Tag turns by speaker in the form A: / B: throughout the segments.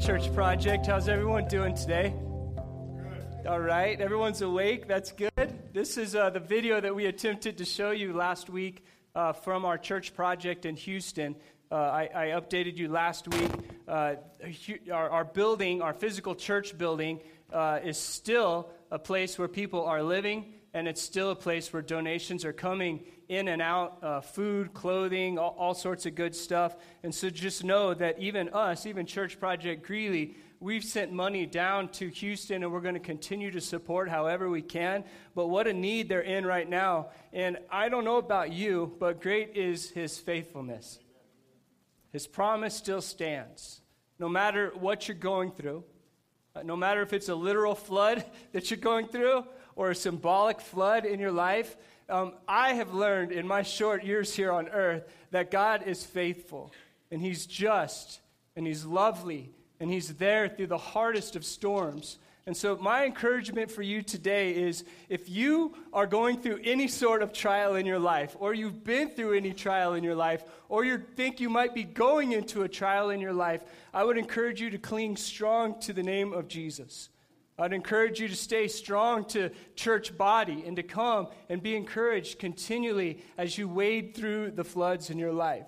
A: Church Project. How's everyone doing today? All right, everyone's awake. That's good. This is uh, the video that we attempted to show you last week uh, from our church project in Houston. Uh, I, I, updated you last week. Uh, our, our, building, our physical church building, uh, is still a place where people are living, and it's still a place where donations are coming in and out uh, food, clothing, all, all, sorts of good stuff. And so just know that even us, even Church Project Greeley, we've sent money down to Houston and we're going to continue to support however we can. But what a need they're in right now. And I don't know about you, but great is his faithfulness. His promise still stands. No matter what you're going through, uh, no matter if it's a literal flood that you're going through or a symbolic flood in your life, um, I have learned in my short years here on earth that God is faithful and He's just and He's lovely and He's there through the hardest of storms. And so, my encouragement for you today is if you are going through any sort of trial in your life, or you've been through any trial in your life, or you think you might be going into a trial in your life, I would encourage you to cling strong to the name of Jesus. I'd encourage you to stay strong to church body and to come and be encouraged continually as you wade through the floods in your life.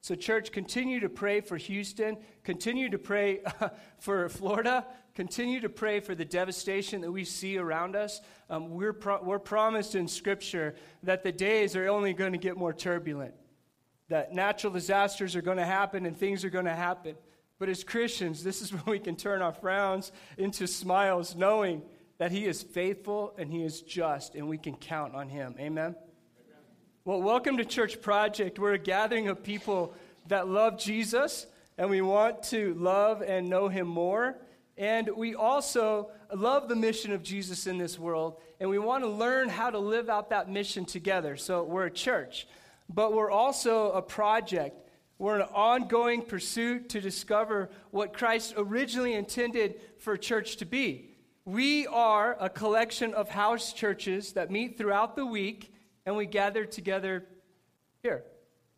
A: So, church, continue to pray for Houston, continue to pray for Florida, continue to pray for the devastation that we see around us. Um, we're, pro- we're promised in Scripture that the days are only going to get more turbulent, that natural disasters are going to happen and things are going to happen. But as Christians, this is when we can turn our frowns into smiles, knowing that He is faithful and He is just, and we can count on Him. Amen? Amen? Well, welcome to Church Project. We're a gathering of people that love Jesus, and we want to love and know Him more. And we also love the mission of Jesus in this world, and we want to learn how to live out that mission together. So we're a church, but we're also a project we're in an ongoing pursuit to discover what Christ originally intended for church to be. We are a collection of house churches that meet throughout the week and we gather together here.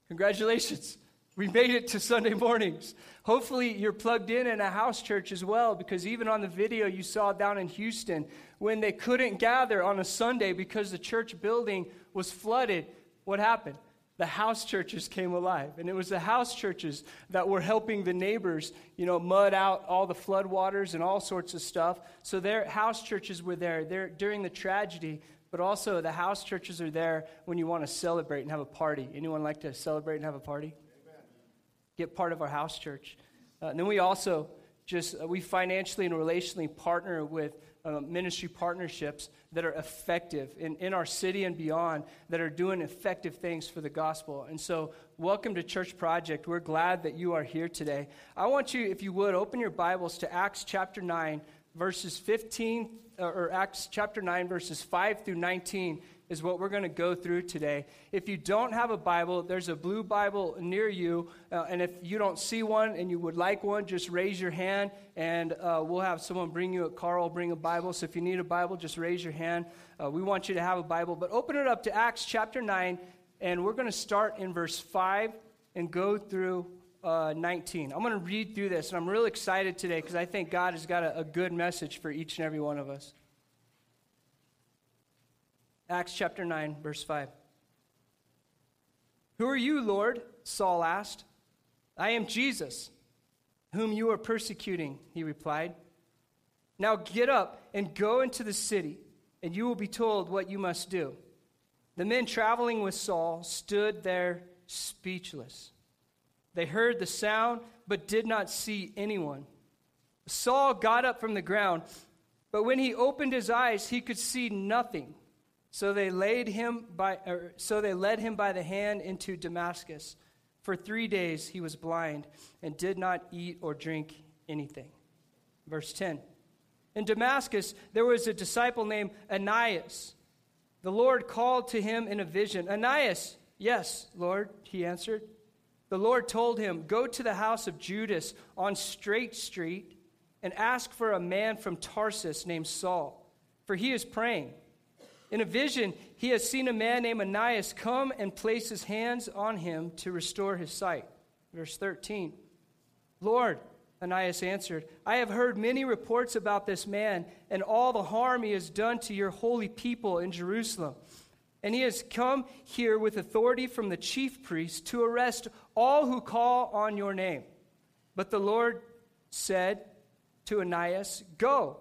A: Congratulations. We made it to Sunday mornings. Hopefully, you're plugged in in a house church as well, because even on the video you saw down in Houston, when they couldn't gather on a Sunday because the church building was flooded, what happened? The house churches came alive. And it was the house churches that were helping the neighbors, you know, mud out all the floodwaters and all sorts of stuff. So their house churches were there there during the tragedy, but also the house churches are there when you want to celebrate and have a party. Anyone like to celebrate and have a party? Amen. Get part of our house church. Uh, and then we also just uh, we financially and relationally partner with uh, ministry partnerships that are effective in, in our city and beyond that are doing effective things for the gospel. And so, welcome to Church Project. We're glad that you are here today. I want you, if you would, open your Bibles to Acts chapter 9, verses 15, uh, or Acts chapter 9, verses 5 through 19 is what we're going to go through today. If you don't have a Bible, there's a blue Bible near you. Uh, and if you don't see one and you would like one, just raise your hand and uh, we'll have someone bring you a Carl will bring a Bible. So if you need a Bible, just raise your hand. Uh, we want you to have a Bible. But open it up to Acts chapter 9, and we're going to start in verse 5 and go through uh, 19. I'm going to read through this, and I'm really excited today because I think God has got a, a good message for each and every one of us. Acts chapter 9, verse 5. Who are you, Lord? Saul asked. I am Jesus, whom you are persecuting, he replied. Now get up and go into the city, and you will be told what you must do. The men traveling with Saul stood there speechless. They heard the sound, but did not see anyone. Saul got up from the ground, but when he opened his eyes, he could see nothing. So they laid him by, or, so they led him by the hand into Damascus. For three days he was blind and did not eat or drink anything. Verse 10. In Damascus there was a disciple named Ananias. The Lord called to him in a vision. Ananias, yes, Lord, he answered. The Lord told him, Go to the house of Judas on Straight Street and ask for a man from Tarsus named Saul, for he is praying. In a vision, he has seen a man named Ananias come and place his hands on him to restore his sight. Verse 13 Lord, Ananias answered, I have heard many reports about this man and all the harm he has done to your holy people in Jerusalem. And he has come here with authority from the chief priests to arrest all who call on your name. But the Lord said to Ananias, Go.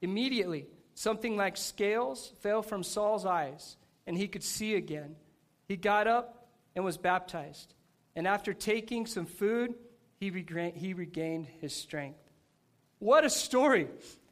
A: Immediately, something like scales fell from Saul's eyes, and he could see again. He got up and was baptized. And after taking some food, he, regained, his strength. What a story!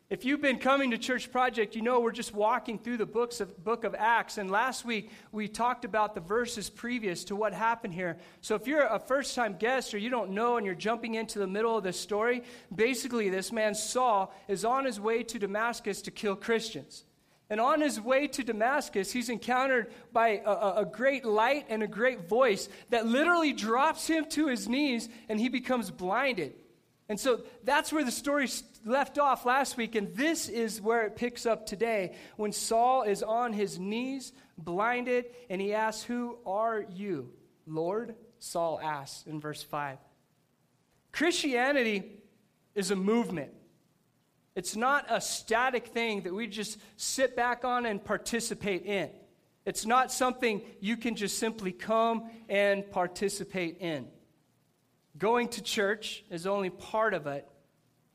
A: If you've been coming to Church Project, you know we're just walking through the books of, book of Acts. And last week, we talked about the verses previous to what happened here. So if you're a first time guest or you don't know and you're jumping into the middle of this story, basically, this man Saul is on his way to Damascus to kill Christians. And on his way to Damascus, he's encountered by a, a, great light and a great voice that literally drops him to his knees and he becomes blinded. And so that's where the story left off last week. And this is where it picks up today when Saul is on his knees, blinded, and he asks, Who are you, Lord? Saul asks in verse 5. Christianity is a movement. It's not a static thing that we just sit back on and participate in. It's not something you can just simply come and participate in. Going to church is only part of it,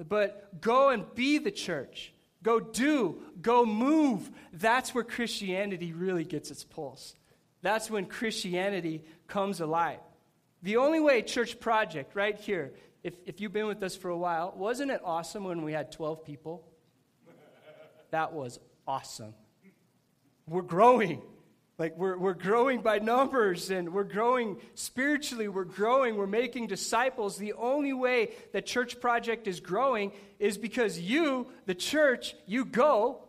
A: but go and be the church. Go do, go move. That's where Christianity really gets its pulse. That's when Christianity comes alive. The only way Church Project, right here, if, if you've been with us for a while, wasn't it awesome when we had 12 people? That was awesome. We're growing. Like, we're, we're growing by numbers and we're growing spiritually. We're growing. We're making disciples. The only way that Church Project is growing is because you, the church, you go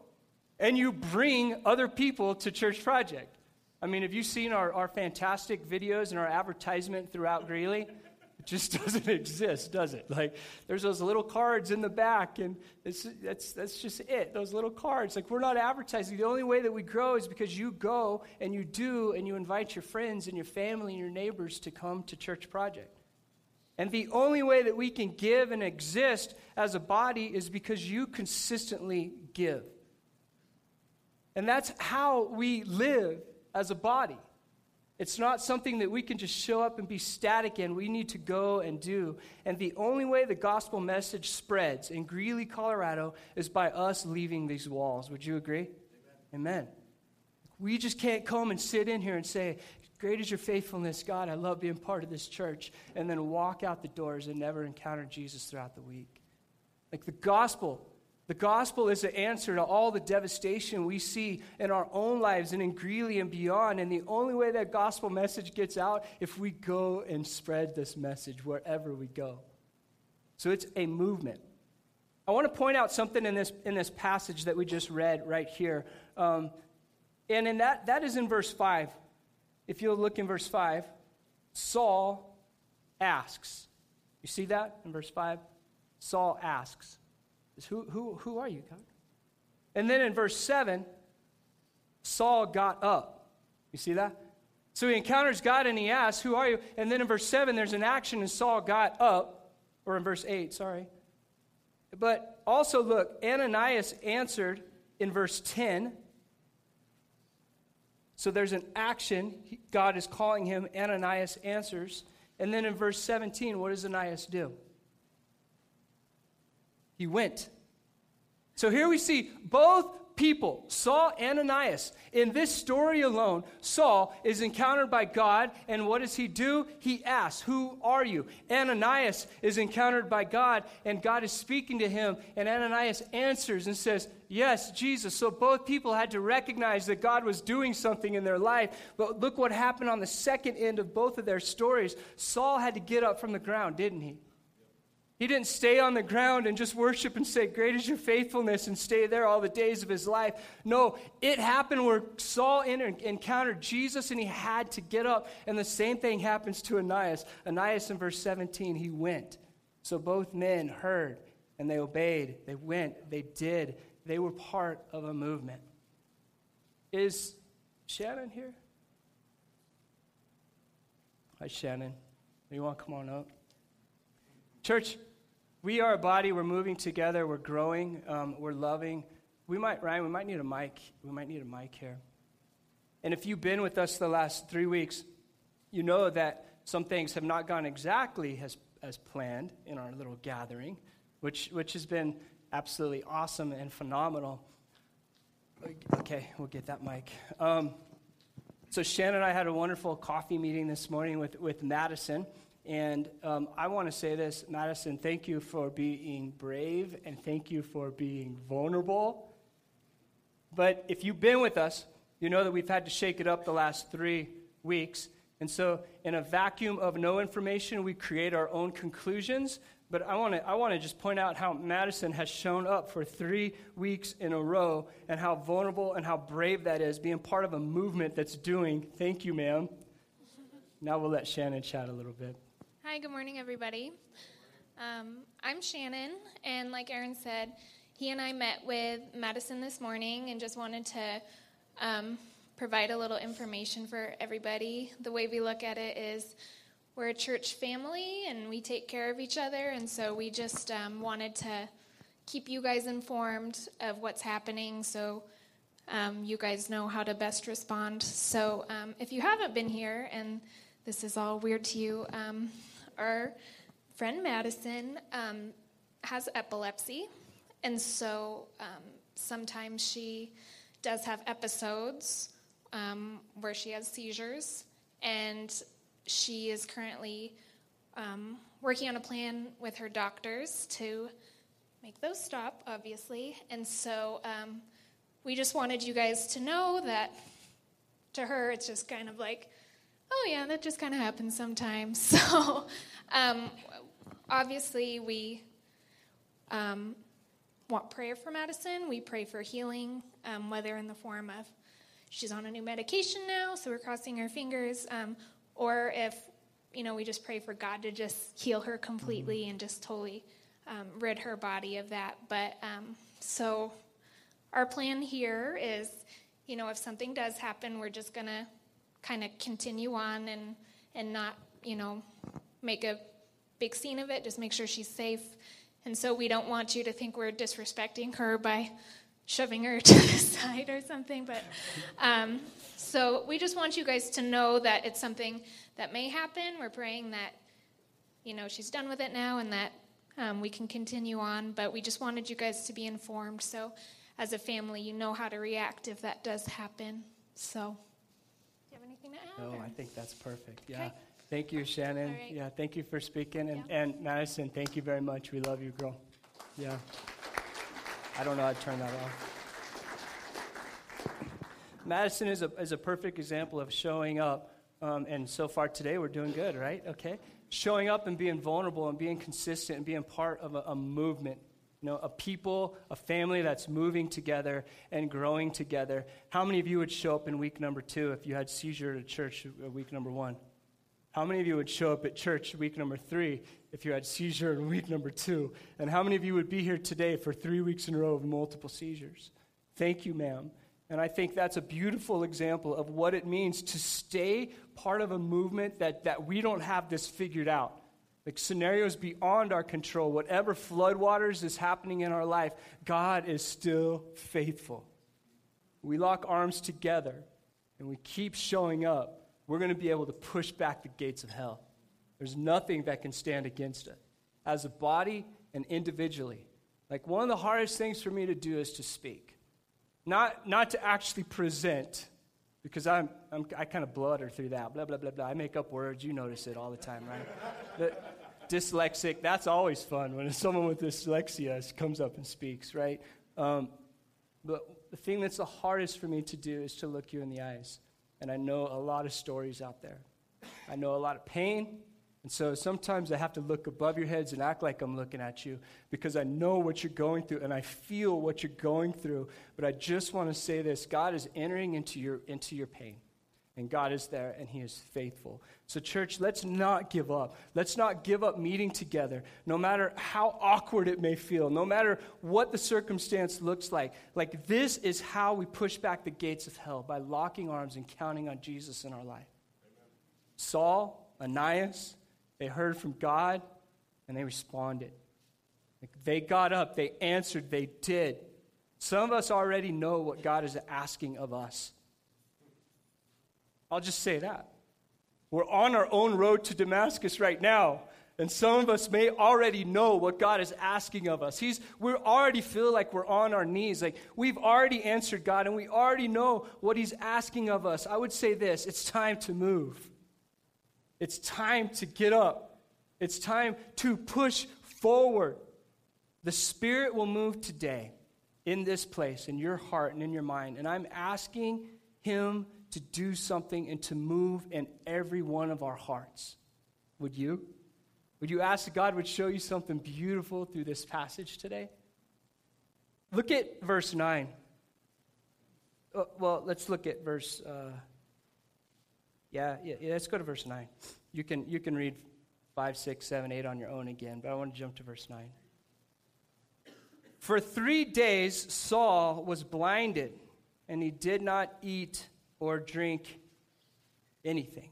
A: and you bring other people to Church Project. I mean, have you seen our, our fantastic videos and our advertisement throughout Greeley? It just doesn't exist, does it? Like, there's those little cards in the back, and that's, that's just it, those little cards. Like, we're not advertising. The only way that we grow is because you go and you do, and you invite your friends and your family and your neighbors to come to Church Project. And the only way that we can give and exist as a body is because you consistently give. And that's how we live as a body. It's not something that we can just show up and be static in. We need to go and do. And the only way the gospel message spreads in Greeley, Colorado, is by us leaving these walls. Would you agree? Amen. Amen. We just can't come and sit in here and say, Great is your faithfulness, God. I love being part of this church. And then walk out the doors and never encounter Jesus throughout the week. Like the gospel the gospel is the answer to all the devastation we see in our own lives and in Greeley and beyond. And the only way that gospel message gets out if we go and spread this message wherever we go. So it's a movement. I want to point out something in this, in this passage that we just read right here. Um, and in that, that is in verse 5. If you'll look in verse 5, Saul asks. You see that in verse 5? Saul asks is who, who, who are you, God? And then in verse 7, Saul got up. You see that? So he encounters God and he asks, Who are you? And then in verse 7, there's an action and Saul got up. Or in verse 8, sorry. But also look, Ananias answered in verse 10. So there's an action. God is calling him. Ananias answers. And then in verse 17, what does Ananias do? He went. So here we see both people, Saul and Ananias. In this story alone, Saul is encountered by God, and what does he do? He asks, Who are you? Ananias is encountered by God, and God is speaking to him, and Ananias answers and says, Yes, Jesus. So both people had to recognize that God was doing something in their life. But look what happened on the second end of both of their stories. Saul had to get up from the ground, didn't he? He didn't stay on the ground and just worship and say, Great is your faithfulness, and stay there all the days of his life. No, it happened where Saul encountered Jesus and he had to get up. And the same thing happens to Ananias. Ananias in verse 17, he went. So both men heard and they obeyed. They went, they did. They were part of a movement. Is Shannon here? Hi, Shannon. You want to come on up? Church, we are a body. We're moving together. We're growing. Um, we're loving. We might, Ryan, we might need a mic. We might need a mic here. And if you've been with us the last three weeks, you know that some things have not gone exactly as, as planned in our little gathering, which, which has been absolutely awesome and phenomenal. Okay, we'll get that mic. Um, so, Shannon and I had a wonderful coffee meeting this morning with, with Madison. And um, I want to say this, Madison, thank you for being brave and thank you for being vulnerable. But if you've been with us, you know that we've had to shake it up the last three weeks. And so, in a vacuum of no information, we create our own conclusions. But I want to I want to just point out how Madison has shown up for three weeks in a row and how vulnerable and how brave that is, being part of a movement that's doing. Thank you, ma'am. Now we'll let Shannon chat a little bit.
B: Hi, good morning, everybody. Um, I'm Shannon, and like Aaron said, he and I met with Madison this morning and just wanted to um, provide a little information for everybody. The way we look at it is we're a church family and we take care of each other, and so we just um, wanted to keep you guys informed of what's happening so um, you guys know how to best respond. So um, if you haven't been here and this is all weird to you, um, our friend Madison um, has epilepsy, and so um, sometimes she does have episodes um, where she has seizures, and she is currently um, working on a plan with her doctors to make those stop, obviously. And so um, we just wanted you guys to know that to her, it's just kind of like, oh, yeah, that just kind of happens sometimes. So um, obviously, we um, want prayer for Madison. We pray for healing, um, whether in the form of she's on a new medication now, so we're crossing our fingers, um, or if you know we just pray for God to just heal her completely mm-hmm. and just totally um, rid her body of that. But um, so our plan here is, you know, if something does happen, we're just gonna kind of continue on and and not, you know, make a big scene of it, just make sure she's safe. And so we don't want you to think we're disrespecting her by shoving her to the side or something. But um, so we just want you guys to know that it's something that may happen. We're praying that, you know, she's done with it now and that um, we can continue on. But we just wanted you guys to be informed. So as a family, you know how to react if that does happen. So, do you have anything?
A: Oh. I think that's perfect. Yeah. Okay. Thank you, Shannon. Right. Yeah, thank you for speaking. And, yeah. and Madison, thank you very much. We love you, girl. Yeah. I don't know how to turn that off. Madison is a, is a perfect example of showing up. Um, and so far today, we're doing good, right? Okay. Showing up and being vulnerable and being consistent and being part of a, a movement you know, a people, a family that's moving together and growing together. How many of you would show up in week number two if you had seizure at church week number one? How many of you would show up at church week number three if you had seizure in week number two? And how many of you would be here today for three weeks in a row of multiple seizures? Thank you, ma'am. And I think that's a beautiful example of what it means to stay part of a movement that, that we don't have this figured out. Like scenarios beyond our control, whatever floodwaters is happening in our life, God is still faithful. We lock arms together and we keep showing up we're going to be able to push back the gates of hell. There's nothing that can stand against it. As a body and individually. Like one of the hardest things for me to do is to speak. Not, not to actually present, because I'm, I'm i kind of blutter through that. Blah, blah, blah, blah. I make up words. You notice it all the time, right? the, dyslexic, that's always fun when someone with dyslexia comes up and speaks, right? Um, but the thing that's the hardest for me to do is to look you in the eyes and I know a lot of stories out there. I know a lot of pain, And so sometimes I have to look above your heads and act like I'm looking at you because I know what you're going through and I feel what you're going through. But I just want to say this God is entering into your, into your pain. And God is there and He is faithful. So, church, let's not give up. Let's not give up meeting together, no matter how awkward it may feel, no matter what the circumstance looks like. Like, this is how we push back the gates of hell by locking arms and counting on Jesus in our life. Amen. Saul, Ananias, they heard from God and they responded. They got up, they answered, they did. Some of us already know what God is asking of us. I'll just say that. We're on our own road to Damascus right now. And some of us may already know what God is asking of us. He's, we already feel like we're on our knees. Like we've already answered God and we already know what He's asking of us. I would say this it's time to move. It's time to get up. It's time to push forward. The Spirit will move today in this place, in your heart and in your mind. And I'm asking Him to do something and to move in every one of our hearts. Would you? Would you ask that God would show you something beautiful through this passage today? Look at verse 9. Uh, well, let's look at verse. Uh, yeah, yeah, yeah, let's go to verse 9. You can, you can read 5, 6, 7, 8 on your own again, but I want to jump to verse 9. For three days Saul was blinded, and he did not eat or drink anything.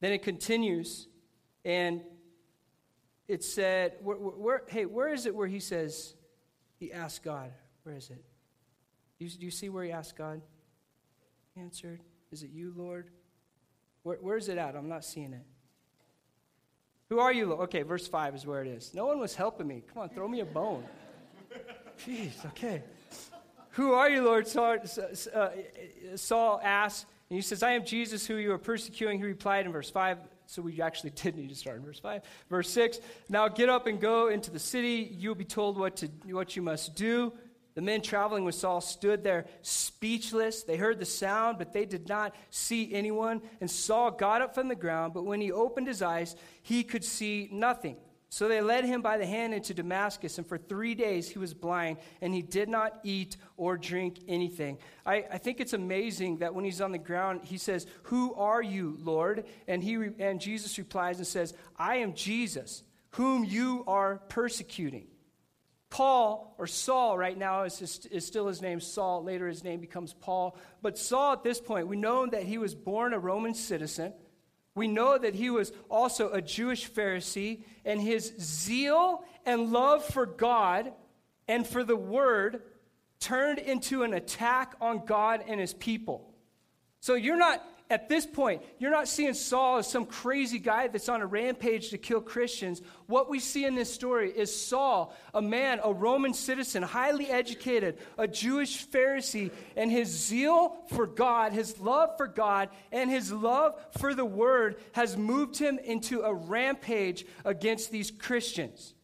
A: Then it continues, and it said, where, where, hey, where is it where he says, he asked God? Where is it? Do you, do you see where he asked God? Answered? Is it you, Lord? Where, where is it at? I'm not seeing it. Who are you, Lord? Okay, verse 5 is where it is. No one was helping me. Come on, throw me a bone. Jeez, okay. Who are you, Lord? Saul, uh, Saul asked, and he says, I am Jesus who you are persecuting. He replied in verse 5. So we actually did need to start in verse 5. Verse 6 Now get up and go into the city. You will be told what, to, what you must do. The men traveling with Saul stood there speechless. They heard the sound, but they did not see anyone. And Saul got up from the ground, but when he opened his eyes, he could see nothing. So they led him by the hand into Damascus, and for three days he was blind, and he did not eat or drink anything. I, I think it's amazing that when he's on the ground, he says, Who are you, Lord? And, he, and Jesus replies and says, I am Jesus, whom you are persecuting. Paul, or Saul right now is, is still his name, Saul. Later his name becomes Paul. But Saul at this point, we know that he was born a Roman citizen. We know that he was also a Jewish Pharisee, and his zeal and love for God and for the word turned into an attack on God and his people. So you're not at this point, you're not seeing Saul as some crazy guy that's on a rampage to kill Christians. What we see in this story is Saul, a man, a Roman citizen, highly educated, a Jewish Pharisee, and his zeal for God, his love for God, and his love for the word has moved him into a rampage against these Christians.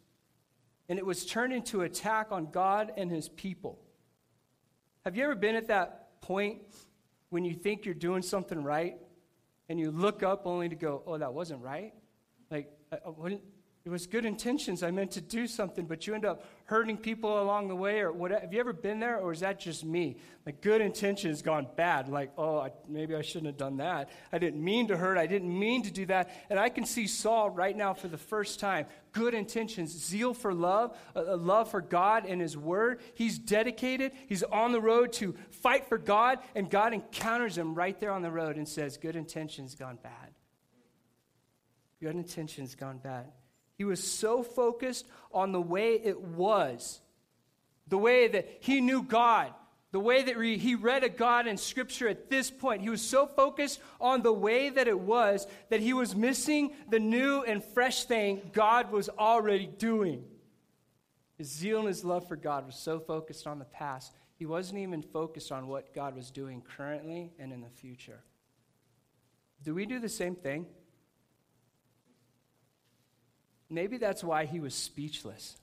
A: And it was turned into attack on God and his people. Have you ever been at that point when you think you're doing something right and you look up only to go, oh, that wasn't right? Like, uh, uh, I, I it was good intentions. I meant to do something, but you end up hurting people along the way, or what? Have you ever been there, or is that just me? Like good intentions gone bad. Like, oh, I, maybe I shouldn't have done that. I didn't mean to hurt. I didn't mean to do that. And I can see Saul right now for the first time. Good intentions, zeal for love, a, a love for God and His Word. He's dedicated. He's on the road to fight for God, and God encounters him right there on the road and says, "Good intentions gone bad." Good intentions gone bad. He was so focused on the way it was, the way that he knew God, the way that he read a God in Scripture at this point. He was so focused on the way that it was that he was missing the new and fresh thing God was already doing. His zeal and his love for God was so focused on the past, he wasn't even focused on what God was doing currently and in the future. Do we do the same thing? Maybe that's why he was speechless.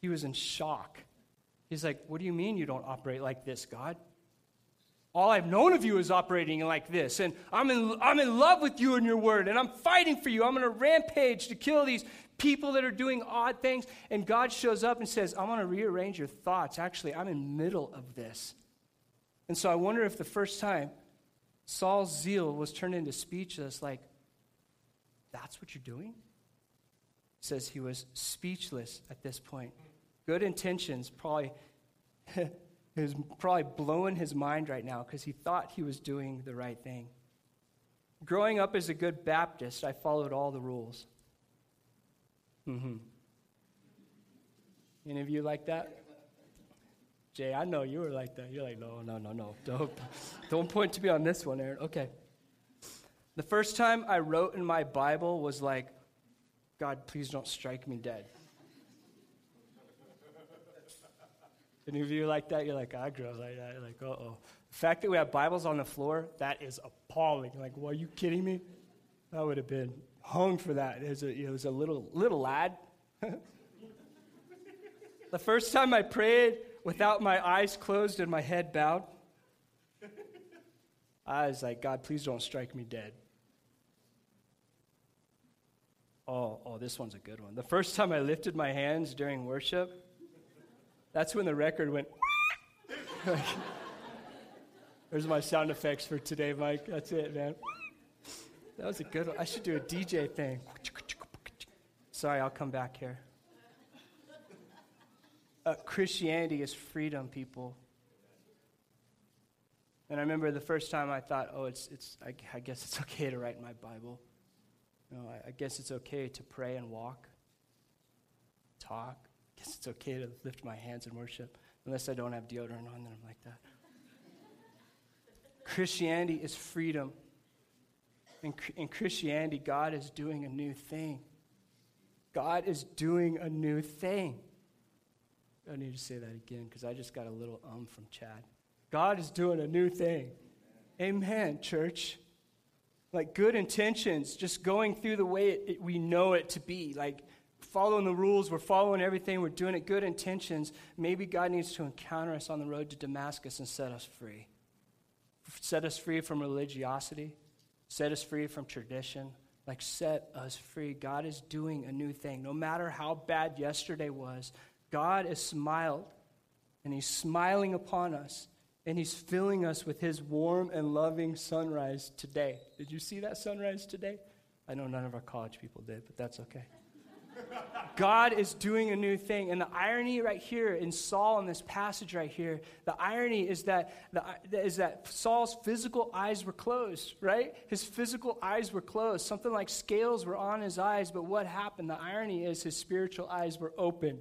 A: He was in shock. He's like, What do you mean you don't operate like this, God? all I've known of you is operating like this. And I'm in, I'm in love with you and your word. And I'm fighting for you. I'm going to rampage to kill these people that are doing odd things. And God shows up and says, I want to rearrange your thoughts. Actually, I'm in middle of this. And so I wonder if the first time Saul's zeal was turned into speechless, like, that's what you're doing? Says he was speechless at this point. Good intentions probably is probably blowing his mind right now because he thought he was doing the right thing. Growing up as a good Baptist, I followed all the rules. Mm-hmm. Any of you like that? Jay, I know you were like that. You're like, no, no, no, no. Don't, don't point to me on this one, Aaron. Okay. The first time I wrote in my Bible was like, God, please don't strike me dead. Any of you like that? You're like, I grew up like that. You're like, uh oh. The fact that we have Bibles on the floor, that is appalling. Like, well, are you kidding me? I would have been hung for that. It was a, it was a little, little lad. the first time I prayed without my eyes closed and my head bowed, I was like, God, please don't strike me dead. Oh, oh, this one's a good one. The first time I lifted my hands during worship, that's when the record went. There's my sound effects for today, Mike. That's it, man. That was a good one. I should do a DJ thing. Sorry, I'll come back here. Uh, Christianity is freedom, people. And I remember the first time I thought, oh, it's, it's, I, I guess it's okay to write my Bible. I, I guess it's okay to pray and walk, talk I guess it's okay to lift my hands in worship. Unless I don't have deodorant on, then I'm like that. Christianity is freedom. In, in Christianity, God is doing a new thing. God is doing a new thing. I need to say that again because I just got a little um from Chad. God is doing a new thing. Amen, church. Like good intentions, just going through the way it, it, we know it to be. Like following the rules, we're following everything, we're doing it, good intentions. Maybe God needs to encounter us on the road to Damascus and set us free. Set us free from religiosity, set us free from tradition. Like, set us free. God is doing a new thing. No matter how bad yesterday was, God has smiled, and He's smiling upon us, and He's filling us with His warm and loving sunrise today. Did you see that sunrise today? I know none of our college people did, but that's okay. God is doing a new thing. And the irony right here in Saul in this passage right here, the irony is that, the, is that Saul's physical eyes were closed, right? His physical eyes were closed. Something like scales were on his eyes. But what happened? The irony is his spiritual eyes were opened.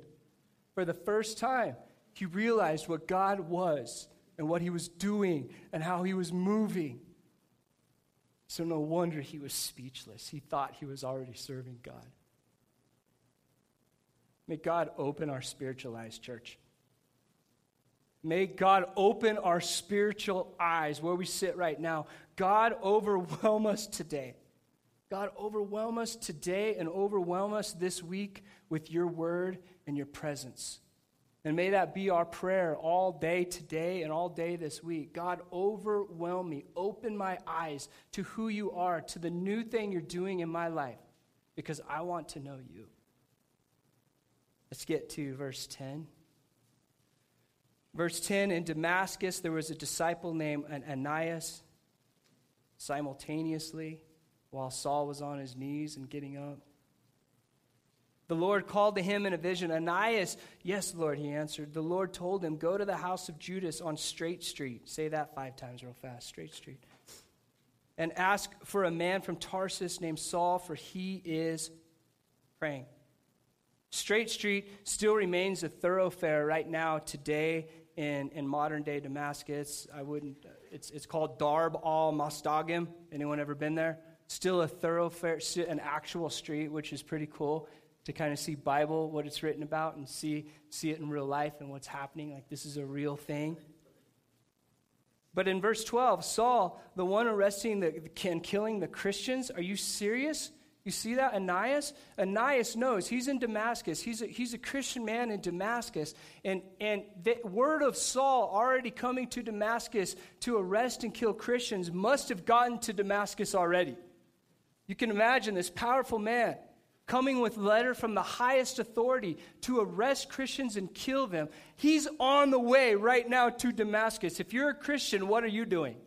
A: For the first time, he realized what God was and what he was doing and how he was moving. So no wonder he was speechless. He thought he was already serving God. May God open our spiritual eyes, church. May God open our spiritual eyes where we sit right now. God, overwhelm us today. God, overwhelm us today and overwhelm us this week with your word and your presence. And may that be our prayer all day today and all day this week. God, overwhelm me. Open my eyes to who you are, to the new thing you're doing in my life, because I want to know you. Let's get to verse 10. Verse 10 In Damascus, there was a disciple named Ananias. Simultaneously, while Saul was on his knees and getting up, the Lord called to him in a vision, Ananias. Yes, Lord, he answered. The Lord told him, Go to the house of Judas on Straight Street. Say that five times real fast Straight Street. And ask for a man from Tarsus named Saul, for he is praying. Straight Street still remains a thoroughfare right now today in, in modern day Damascus. I wouldn't, uh, it's, it's called Darb al Mustaqim. Anyone ever been there? Still a thoroughfare, an actual street, which is pretty cool to kind of see Bible, what it's written about, and see, see it in real life and what's happening. Like this is a real thing. But in verse 12, Saul, the one arresting the, and killing the Christians, are you serious? You see that? Ananias? Ananias knows he's in Damascus. He's a, he's a Christian man in Damascus. And, and the word of Saul already coming to Damascus to arrest and kill Christians must have gotten to Damascus already. You can imagine this powerful man coming with letter from the highest authority to arrest Christians and kill them. He's on the way right now to Damascus. If you're a Christian, what are you doing?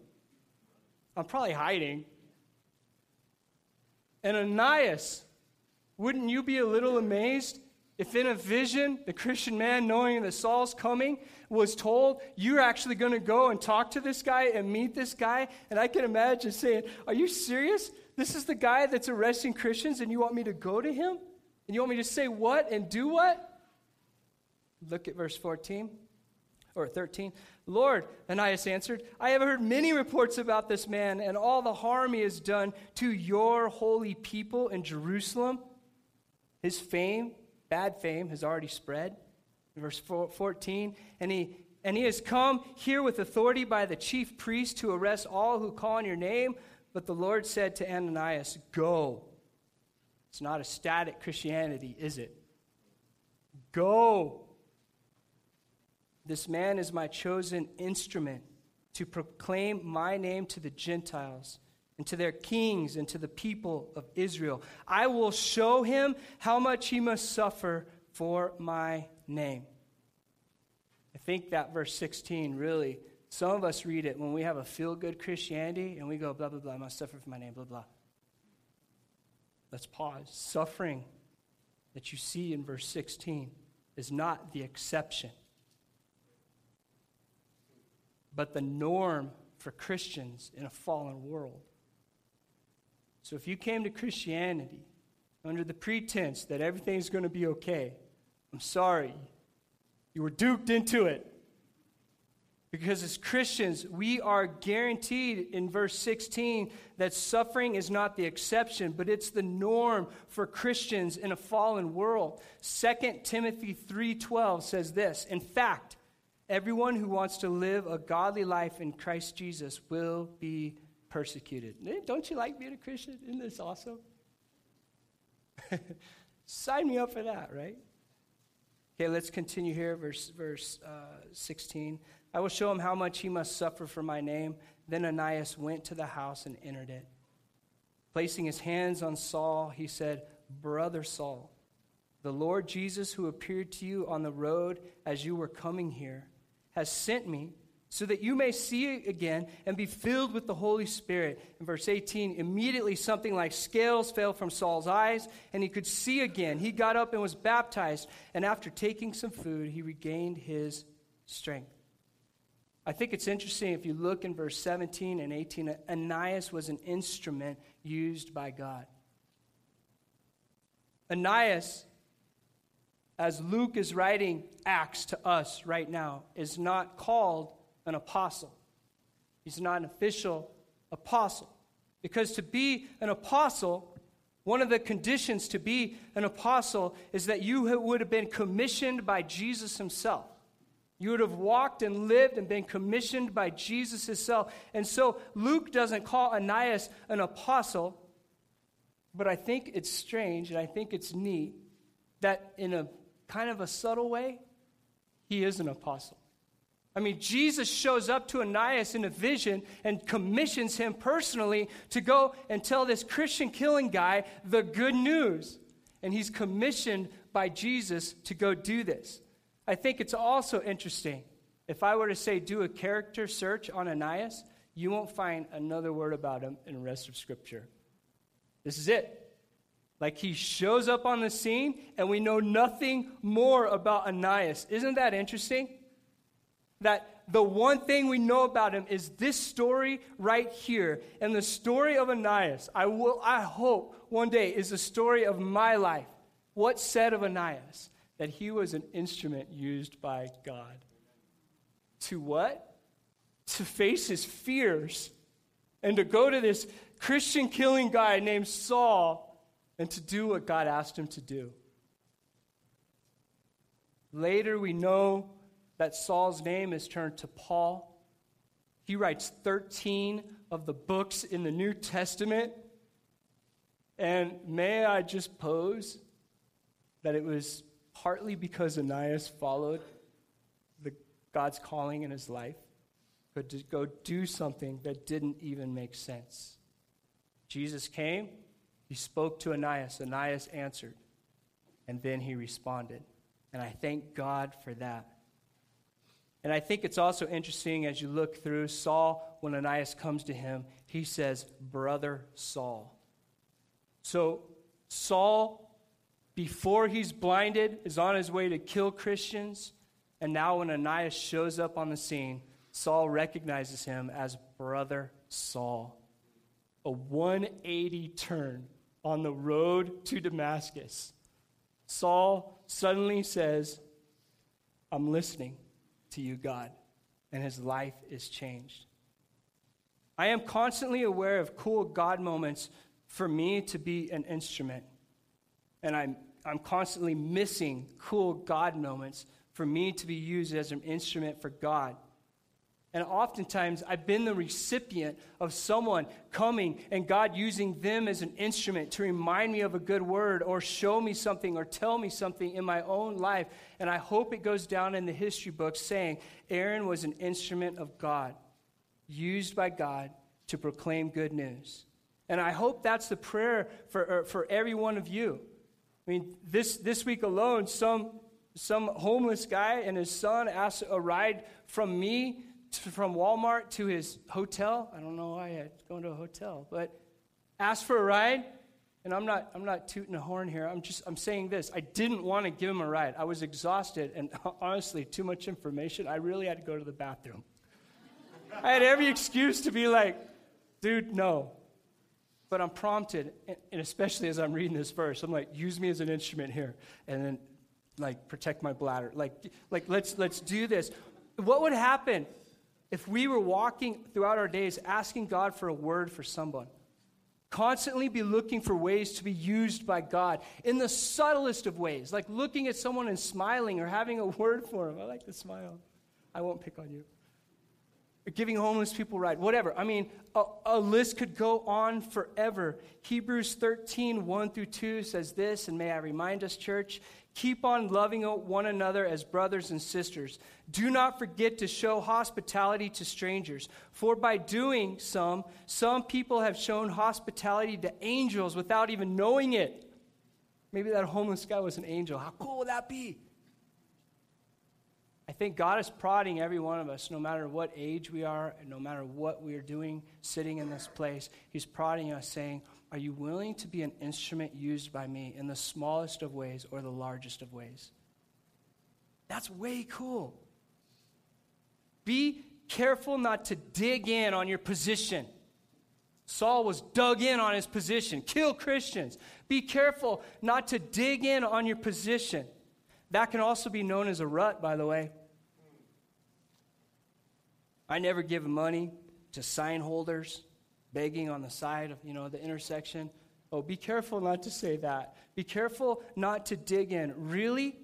A: I'm probably hiding. And Ananias, wouldn't you be a little amazed if in a vision, the Christian man, knowing that Saul's coming, was told, You're actually going to go and talk to this guy and meet this guy? And I can imagine saying, Are you serious? This is the guy that's arresting Christians, and you want me to go to him? And you want me to say what and do what? Look at verse 14 or 13. Lord, Ananias answered, I have heard many reports about this man and all the harm he has done to your holy people in Jerusalem. His fame, bad fame, has already spread. Verse 14, and he and he has come here with authority by the chief priest to arrest all who call on your name. But the Lord said to Ananias, Go. It's not a static Christianity, is it? Go this man is my chosen instrument to proclaim my name to the Gentiles and to their kings and to the people of Israel. I will show him how much he must suffer for my name. I think that verse 16 really, some of us read it when we have a feel good Christianity and we go, blah, blah, blah, I must suffer for my name, blah, blah. Let's pause. Suffering that you see in verse 16 is not the exception but the norm for Christians in a fallen world. So if you came to Christianity under the pretense that everything's going to be okay, I'm sorry. You were duped into it. Because as Christians, we are guaranteed in verse 16 that suffering is not the exception, but it's the norm for Christians in a fallen world. 2 Timothy 3:12 says this, "In fact, Everyone who wants to live a godly life in Christ Jesus will be persecuted. Don't you like being a Christian? Isn't this awesome? Sign me up for that, right? Okay, let's continue here, verse, verse uh, 16. I will show him how much he must suffer for my name. Then Ananias went to the house and entered it. Placing his hands on Saul, he said, Brother Saul, the Lord Jesus, who appeared to you on the road as you were coming here, has sent me so that you may see again and be filled with the Holy Spirit. In verse 18, immediately something like scales fell from Saul's eyes, and he could see again. He got up and was baptized, and after taking some food, he regained his strength. I think it's interesting if you look in verse 17 and 18, Ananias was an instrument used by God. Ananias as Luke is writing Acts to us right now, is not called an apostle. He's not an official apostle. Because to be an apostle, one of the conditions to be an apostle is that you would have been commissioned by Jesus himself. You would have walked and lived and been commissioned by Jesus himself. And so Luke doesn't call Ananias an apostle, but I think it's strange and I think it's neat that in a kind of a subtle way, he is an apostle. I mean, Jesus shows up to Ananias in a vision and commissions him personally to go and tell this Christian killing guy the good news. And he's commissioned by Jesus to go do this. I think it's also interesting. If I were to say, do a character search on Ananias, you won't find another word about him in the rest of Scripture. This is it. Like he shows up on the scene and we know nothing more about Ananias. Isn't that interesting? That the one thing we know about him is this story right here. And the story of Ananias, I, will, I hope one day, is the story of my life. What said of Ananias? That he was an instrument used by God. To what? To face his fears and to go to this Christian killing guy named Saul and to do what God asked him to do. Later, we know that Saul's name is turned to Paul. He writes 13 of the books in the New Testament. And may I just pose that it was partly because Ananias followed the, God's calling in his life, but to go do something that didn't even make sense. Jesus came, he spoke to Ananias, Ananias answered, and then he responded. And I thank God for that. And I think it's also interesting as you look through Saul, when Ananias comes to him, he says, Brother Saul. So Saul, before he's blinded, is on his way to kill Christians. And now when Ananias shows up on the scene, Saul recognizes him as Brother Saul. A 180 turn on the road to Damascus. Saul suddenly says, I'm listening to you, God. And his life is changed. I am constantly aware of cool God moments for me to be an instrument. And I'm, I'm constantly missing cool God moments for me to be used as an instrument for God. And oftentimes, I've been the recipient of someone coming and God using them as an instrument to remind me of a good word or show me something or tell me something in my own life. And I hope it goes down in the history books saying Aaron was an instrument of God, used by God to proclaim good news. And I hope that's the prayer for, uh, for every one of you. I mean, this, this week alone, some, some homeless guy and his son asked a ride from me from Walmart to his hotel. I don't know why I had going to a hotel, but asked for a ride. And I'm not, I'm not tooting a horn here. I'm just, I'm saying this. I didn't want to give him a ride. I was exhausted and honestly, too much information. I really had to go to the bathroom. I had every excuse to be like, dude, no. But I'm prompted, and especially as I'm reading this verse, I'm like, use me as an instrument here. And then, like, protect my bladder. Like, like let's, let's do this. What would happen if we were walking throughout our days asking God for a word for someone, constantly be looking for ways to be used by God in the subtlest of ways, like looking at someone and smiling or having a word for them. I like to smile. I won't pick on you. Giving homeless people ride, whatever. I mean, a, a list could go on forever. Hebrews 13, 1 through 2 says this, and may I remind us, church, Keep on loving one another as brothers and sisters. Do not forget to show hospitality to strangers, for by doing some, some people have shown hospitality to angels without even knowing it. Maybe that homeless guy was an angel. How cool would that be? I think God is prodding every one of us, no matter what age we are, no matter what we are doing sitting in this place. He's prodding us, saying, are you willing to be an instrument used by me in the smallest of ways or the largest of ways? That's way cool. Be careful not to dig in on your position. Saul was dug in on his position. Kill Christians. Be careful not to dig in on your position. That can also be known as a rut, by the way. I never give money to sign holders begging on the side of, you know, the intersection. Oh, be careful not to say that. Be careful not to dig in. Really?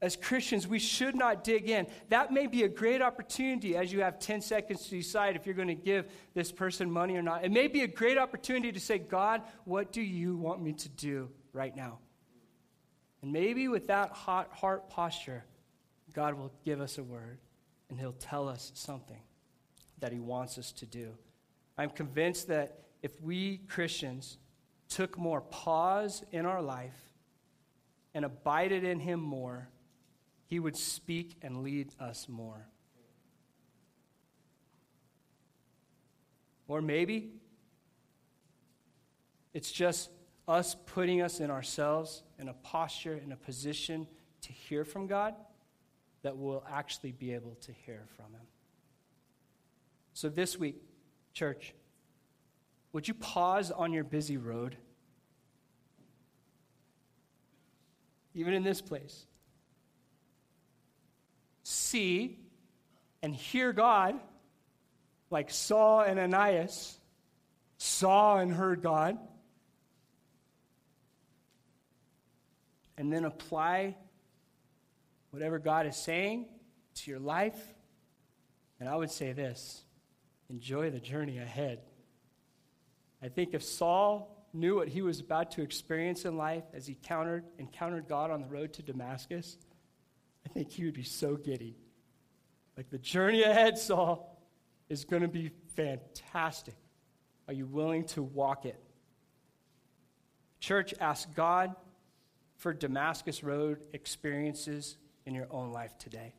A: As Christians, we should not dig in. That may be a great opportunity as you have 10 seconds to decide if you're going to give this person money or not. It may be a great opportunity to say, God, what do you want me to do right now? And maybe with that hot heart posture, God will give us a word and He'll tell us something that He wants us to do. I'm convinced that if we Christians took more pause in our life and abided in Him more, He would speak and lead us more. Or maybe it's just us putting us in ourselves in a posture, in a position to hear from God that we'll actually be able to hear from Him. So this week, Church, would you pause on your busy road? Even in this place. See and hear God like Saul and Ananias saw and heard God. And then apply whatever God is saying to your life. And I would say this enjoy the journey ahead. I think if Saul knew what he was about to experience in life as he countered, encountered God on the road to Damascus, I think he would be so giddy. Like the journey ahead, Saul, is going to be fantastic. Are you willing to walk it? Church, ask God for Damascus Road experiences in your own life today.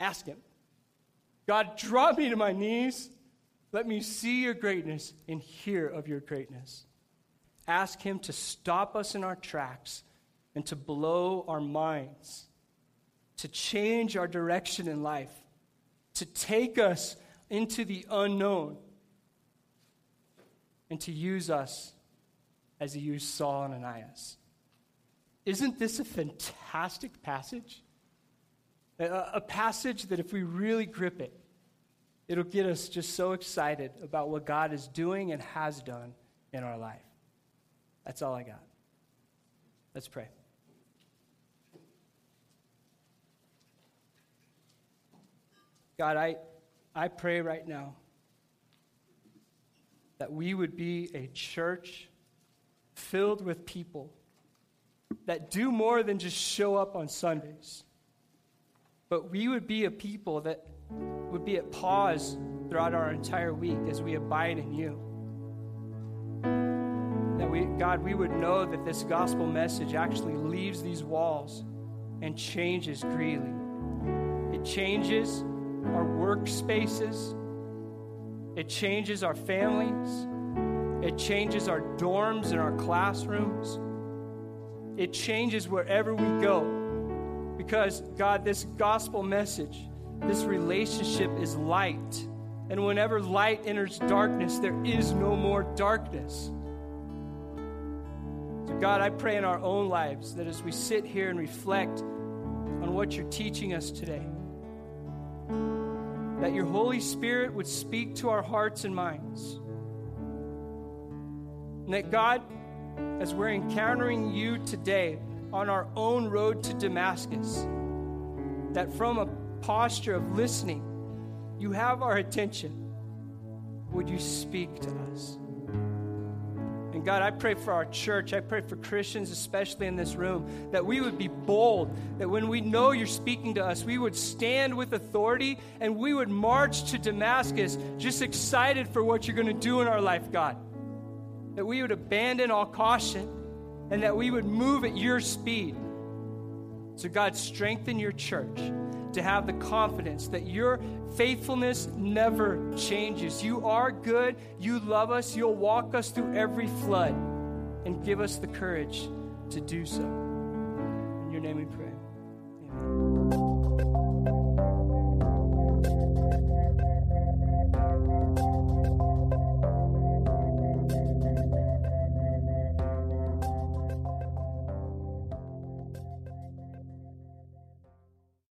A: Ask Him. God, draw me to my knees. Let me see your greatness and hear of your greatness. Ask Him to stop us in our tracks and to blow our minds, to change our direction in life, to take us into the unknown, and to use us as He used Saul and Ananias. Isn't this a fantastic passage? A, a passage that, if we really grip it, it'll get us just so excited about what God is doing and has done in our life. That's all I got. Let's pray. God, I, I pray right now that we would be a church filled with people that do more than just show up on Sundays, but we would be a people that would be at pause throughout our entire week as we abide in you. That we, God, we would know that this gospel message actually leaves these walls and changes Greeley. It changes our workspaces, it changes our families, it changes our dorms and our classrooms, it changes wherever we go. Because, God, this gospel message this relationship is light. And whenever light enters darkness, there is no more darkness. So, God, I pray in our own lives that as we sit here and reflect on what you're teaching us today, that your Holy Spirit would speak to our hearts and minds. And that, God, as we're encountering you today on our own road to Damascus, that from a posture of listening, you have our attention. Would you speak to us? And God, I pray for our church. I pray for Christians, especially in this room, that we would be bold, that when we know you're speaking to us, we would stand with authority and we would march to Damascus just excited for what you're going to do in our life, God. That we would abandon all caution and that we would move at your speed. So, God, strengthen your church to have the confidence that your faithfulness never changes. You are good. You love us. You'll walk us through every flood and give us the courage to do so. In your name we pray.